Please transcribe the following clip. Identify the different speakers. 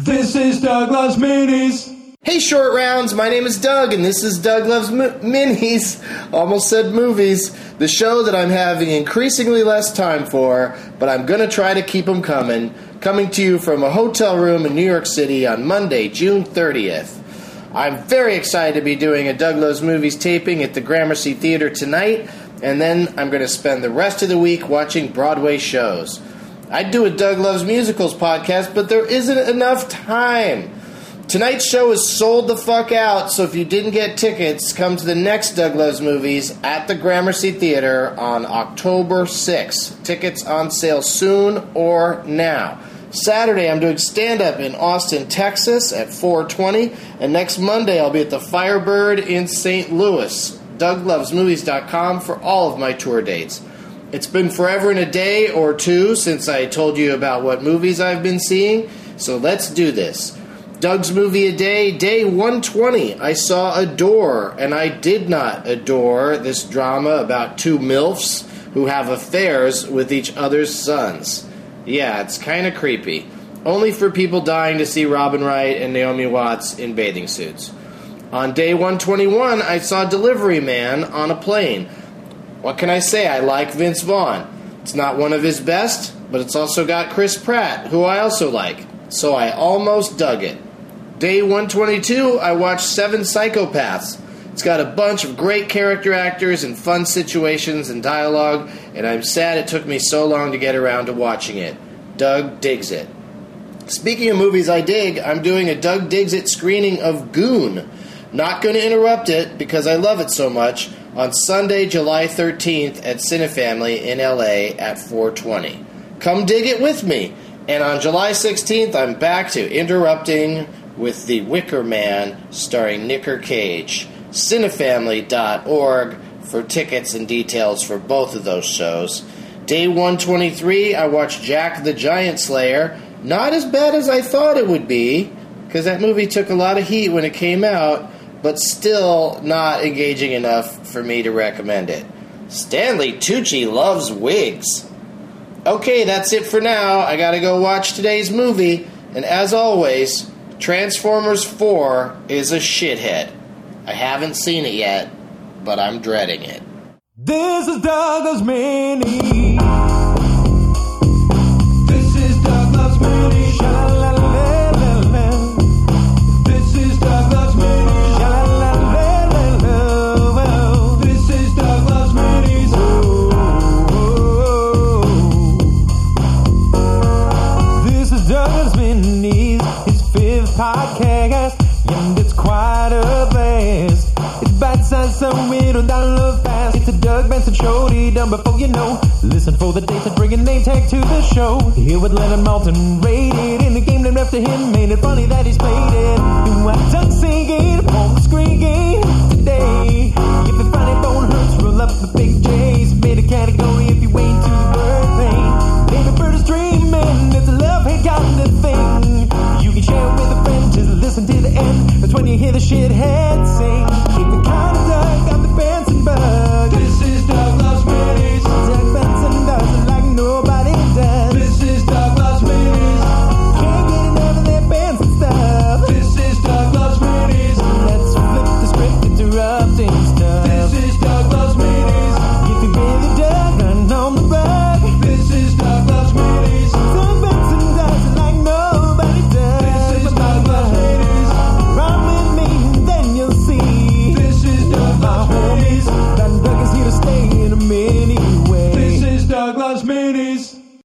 Speaker 1: This is Doug Loves Minis.
Speaker 2: Hey, short rounds. My name is Doug, and this is Doug Loves Minis. Almost said movies. The show that I'm having increasingly less time for, but I'm going to try to keep them coming. Coming to you from a hotel room in New York City on Monday, June 30th. I'm very excited to be doing a Doug Loves Movies taping at the Gramercy Theater tonight, and then I'm going to spend the rest of the week watching Broadway shows. I'd do a Doug Loves Musicals podcast, but there isn't enough time. Tonight's show is sold the fuck out, so if you didn't get tickets, come to the next Doug Loves Movies at the Gramercy Theater on October 6th. Tickets on sale soon or now. Saturday, I'm doing stand up in Austin, Texas at 420, and next Monday, I'll be at the Firebird in St. Louis. DougLovesMovies.com for all of my tour dates. It's been forever and a day or two since I told you about what movies I've been seeing, so let's do this. Doug's Movie a Day, day 120. I saw Adore, and I did not adore this drama about two MILFs who have affairs with each other's sons. Yeah, it's kind of creepy. Only for people dying to see Robin Wright and Naomi Watts in bathing suits. On day 121, I saw Delivery Man on a plane. What can I say? I like Vince Vaughn. It's not one of his best, but it's also got Chris Pratt, who I also like. So I almost dug it. Day 122, I watched Seven Psychopaths. It's got a bunch of great character actors and fun situations and dialogue, and I'm sad it took me so long to get around to watching it. Doug digs it. Speaking of movies I dig, I'm doing a Doug Digs It screening of Goon. Not going to interrupt it because I love it so much on Sunday, July 13th at Cinefamily in LA at 420. Come dig it with me. And on July 16th, I'm back to interrupting with The Wicker Man starring Nicker Cage. Cinefamily.org for tickets and details for both of those shows. Day 123, I watched Jack the Giant Slayer. Not as bad as I thought it would be, because that movie took a lot of heat when it came out, but still not engaging enough for me to recommend it. Stanley Tucci loves wigs. Okay, that's it for now. I gotta go watch today's movie, and as always, Transformers 4 is a shithead. I haven't seen it yet, but I'm dreading it.
Speaker 1: This is Doug Loves and it's quite a blast. It's bite-sized, so it'll download fast. It's a Doug Benson show, he done before you know. Listen for the dates and bring a name tag to the show. Here with Leonard Maltin, rated in the game named after him. Made it funny that he's played it. You hear the shithead sing.